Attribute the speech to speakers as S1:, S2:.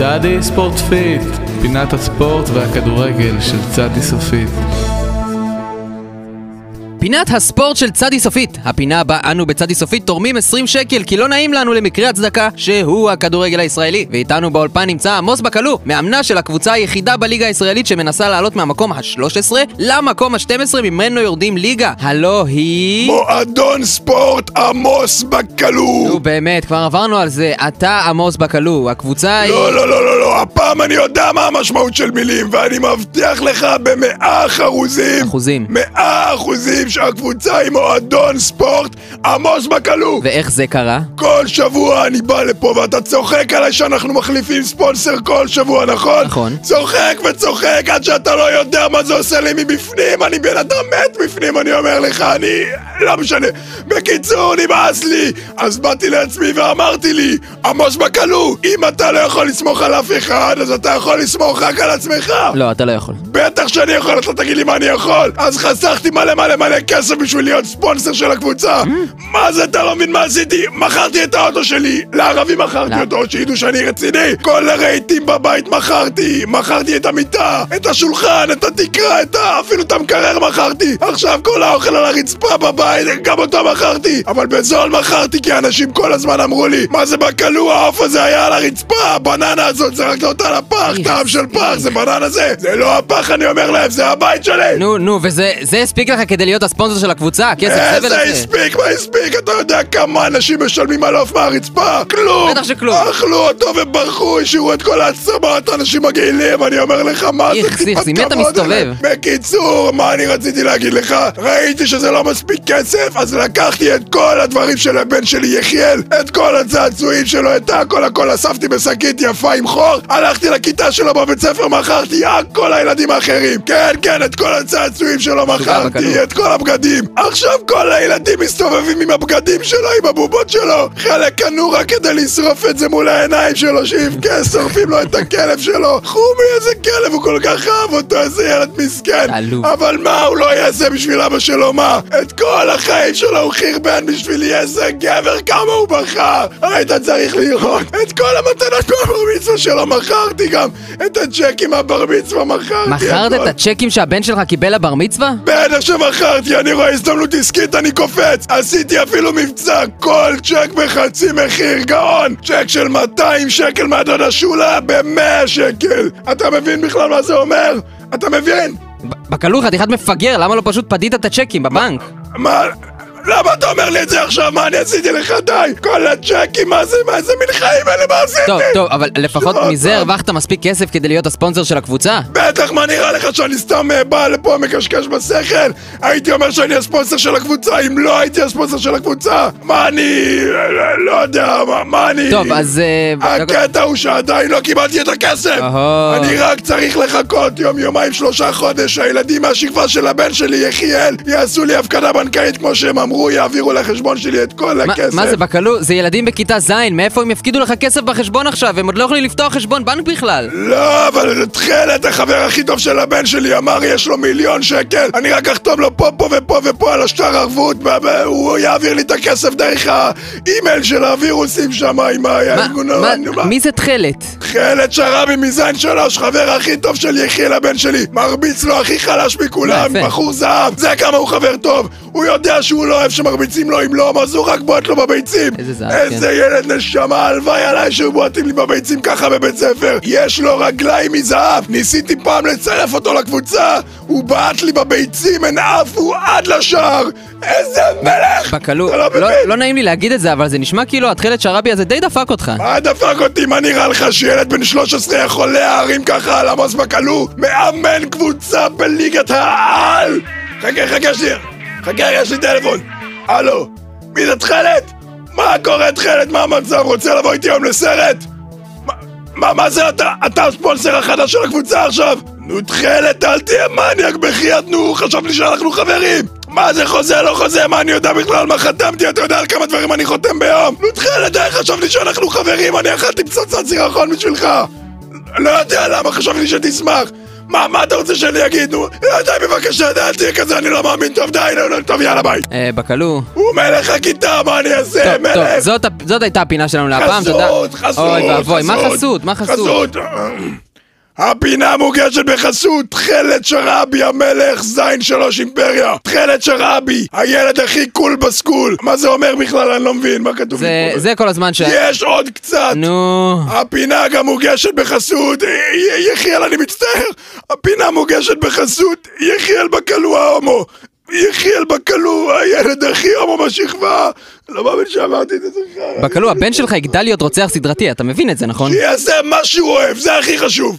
S1: צדי ספורטפית, פינת הספורט והכדורגל של צדי סופית.
S2: פינת הספורט של צדי סופית. הפינה בה אנו בצדי סופית תורמים 20 שקל כי לא נעים לנו למקרה הצדקה שהוא הכדורגל הישראלי. ואיתנו באולפן נמצא עמוס באקאלו, מאמנה של הקבוצה היחידה בליגה הישראלית שמנסה לעלות מהמקום ה-13 למקום ה-12 ממנו יורדים ליגה. הלוא היא...
S3: מועדון ספורט עמוס באקאלו!
S2: נו באמת, כבר עברנו על זה. אתה עמוס באקאלו, הקבוצה היא...
S3: לא, לא, לא, לא, לא, הפעם אני יודע מה המשמעות של מילים, ואני מבטיח לך במאה אחוזים,
S2: אחוזים.
S3: מאה אחוזים שהקבוצה היא מועדון ספורט עמוס בקלו!
S2: ואיך זה קרה?
S3: כל שבוע אני בא לפה ואתה צוחק עליי שאנחנו מחליפים ספונסר כל שבוע, נכון?
S2: נכון.
S3: צוחק וצוחק עד שאתה לא יודע מה זה עושה לי מבפנים, אני בן אדם מת בפנים, אני אומר לך, אני... לא משנה. בקיצור, נמאס לי! אז באתי לעצמי ואמרתי לי, עמוס בקלו, אם אתה לא יכול לסמוך על אף אחד, אז אתה יכול לסמוך רק על עצמך!
S2: לא, אתה לא יכול.
S3: בטח שאני יכול, אתה תגיד לי מה אני יכול! אז חסכתי מלא מלא מלא כסף בשביל להיות ספונסר של הקבוצה! מה זה, אתה לא מבין מה עשיתי? מכרתי את האוטו שלי! לערבים מכרתי
S2: לא.
S3: אותו, שידעו שאני רציני! כל הרהיטים בבית מכרתי! מכרתי את המיטה, את השולחן, את התקרה, את ה... אפילו את המקרר מכרתי! עכשיו כל האוכל על הרצפה בבית, גם אותו מכרתי! אבל בזול מכרתי כי אנשים כל הזמן אמרו לי מה זה בקלו, העוף הזה היה על הרצפה! הבננה הזאת זרקת אותה לפח, טעם של פח, זה בננה זה! זה לא הפח, אני אומר להם, זה הבית שלי!
S2: נו, נו, וזה זה הספיק לך כדי להיות הספונסר של הקבוצה? הכסף זבל
S3: איזה
S2: הזה?
S3: הספיק, מה הספיק? אתה יודע כמה אנשים משלמים על עוף מהרצפה? כלום!
S2: בטח שכלום.
S3: אכלו אותו וברחו, השאירו את כל העצמות, האנשים מגעילים, אני אומר לך, מה זה
S2: איכס, איכס, עם מי אתה מסתובב?
S3: בקיצור, מה אני רציתי להגיד לך? ראיתי שזה לא מספיק כסף, אז לקחתי את כל הדברים של הבן שלי יחיאל, את כל הצעצועים שלו, את הכל הכל אספתי בשקית יפה עם חור, הלכתי לכיתה שלו בבית ספר, מכרתי הכל לילדים האחרים. כן, כן, את כל הצעצועים שלו מכרתי. את כל הבגדים. עכשיו כל הילדים מסתובבים עם הבגדים שלו, עם הבובות שלו. חלק קנו רק כדי לשרוף את זה מול העיניים שלו, שיבכה, שורפים לו את הכלב שלו. חומי, איזה כלב, הוא כל כך אהב אותו, איזה ילד מסכן. אבל מה הוא לא יעשה בשביל אבא שלו, מה? את כל החיים שלו הוא חרבן בשבילי, איזה גבר, כמה הוא בכה. היית צריך לראות. את כל המתנות מהבר מצווה שלו מכרתי גם. את הצ'קים מהבר מצווה מכרתי.
S2: מכרת. את הצ'קים שהבן שלך קיבל לבר מצווה?
S3: בטח שמכרתי, אני רואה הזדמנות עסקית, אני קופץ! עשיתי אפילו מבצע, כל צ'ק בחצי מחיר, גאון! צ'ק של 200 שקל מהדודה שולה ב-100 שקל! אתה מבין בכלל מה זה אומר? אתה מבין?
S2: ב- בקלו חתיכת מפגר, למה לא פשוט פדית את הצ'קים בבנק?
S3: מה... למה אתה אומר לי את זה עכשיו? מה אני עשיתי לך? די! כל הצ'קים, מה זה? מה זה מין חיים אלה? מה עשיתי?
S2: טוב, טוב, אבל לפחות
S3: שוב
S2: מזה
S3: פעם.
S2: הרווחת מספיק כסף כדי להיות הספונסר של הקבוצה?
S3: בטח, מה נראה לך שאני סתם אה, בא לפה מקשקש בשכל? הייתי אומר שאני הספונסר של הקבוצה אם לא הייתי הספונסר של הקבוצה? מה אני... לא, לא יודע, מה, אני...
S2: טוב, אז... אה,
S3: הקטע הוא שעדיין לא קיבלתי את הכסף! אני רק צריך לחכות יום, יומיים, שלושה חודש שהילדים מהשכבה של הבן שלי, יחיאל, יעשו לי הפקדה בנקאית כמו שהם אמרו, יעבירו לחשבון שלי את כל
S2: מה-
S3: הכסף.
S2: מה זה בקלו? זה ילדים בכיתה ז', מאיפה הם יפקידו לך כסף בחשבון עכשיו? הם עוד לא יכולים לפתוח חשבון בנק בכלל.
S3: לא, אבל תכלת, החבר הכי טוב של הבן שלי אמר יש לו מיליון שקל אני רק אחתום לו פה, פה ופה ופה על השטר ערבות והוא יעביר לי את הכסף דרך האימייל של הווירוסים שם עם
S2: מה-
S3: הארגון...
S2: מה- מי זה תכלת?
S3: תכלת שרבי מזין שלוש, חבר הכי טוב של יחיאל הבן שלי מרביץ לו הכי חלש מכולם. בחור זהב זה כמה הוא חבר טוב הוא יודע שהוא לא אוהב שמרביצים לו אם לא, אז הוא רק בועט לו בביצים
S2: איזה זהב,
S3: איזה
S2: כן.
S3: ילד נשמה, הלוואי עליי שהיו בועטים לי בביצים ככה בבית ספר יש לו רגליים מזהב ניסיתי פעם לצרף אותו לקבוצה הוא בעט לי בביצים, הן עפו עד לשער איזה מלך!
S2: בקלו,
S3: אתה לא
S2: לא-? לא נעים לי להגיד את זה, אבל זה נשמע כאילו התכלת שרבי הזה די דפק אותך.
S3: מה דפק אותי? מה נראה לך שילד בן 13 יכול להרים ככה על עמוס בקלו? מאמן קבוצה בליגת העל! חכה, חכה שנייה. חכה, יש לי טלפון. הלו, מי זה תכלת? מה קורה תכלת? מה המצב? רוצה לבוא איתי היום לסרט? מה- מה, מה זה אתה? אתה הספונסר החדש של הקבוצה עכשיו? נו תכלת, אל תהיה מניאק בחייאת, נו, חשבתי שאנחנו חברים! מה זה חוזה, לא חוזה, מה אני יודע בכלל מה חתמתי? אתה יודע על כמה דברים אני חותם ביום? נו תכלת, די, חשבתי שאנחנו חברים, אני אכלתי פצצת סירחון בשבילך! לא יודע למה, חשבתי שתשמח! מה, מה אתה רוצה שאני אגיד? נו, די בבקשה, די, אל תהיה כזה, אני לא מאמין, טוב, די, נו, נו, טוב, יאללה, ביי.
S2: אה, בקלו.
S3: הוא מלך הכיתה, מה אני אעשה?
S2: טוב, טוב,
S3: מלך!
S2: זאת, זאת הייתה הפינה שלנו להפעם, תודה.
S3: חסות, חסות,
S2: אוי ואבוי, מה
S3: חסות,
S2: חסות? מה חסות?
S3: חסות. הפינה מוגשת בחסות תכלת שראבי המלך זין שלוש אימפריה. תכלת שראבי הילד הכי קול בסקול. מה זה אומר בכלל? אני לא מבין מה כתוב
S2: זה, זה כל הזמן ש...
S3: יש עוד קצת.
S2: נו...
S3: הפינה גם מוגשת בחסות יחיאל אני מצטער. הפינה מוגשת בחסות יחיאל בקלו ההומו. יחיאל בקלו הילד הכי הומו בשכבה. לא מאמין שאמרתי את זה.
S2: בקלו, הבן שלך יגדל להיות רוצח סדרתי, אתה מבין את זה, נכון?
S3: שיעשה מה שהוא אוהב זה הכי חשוב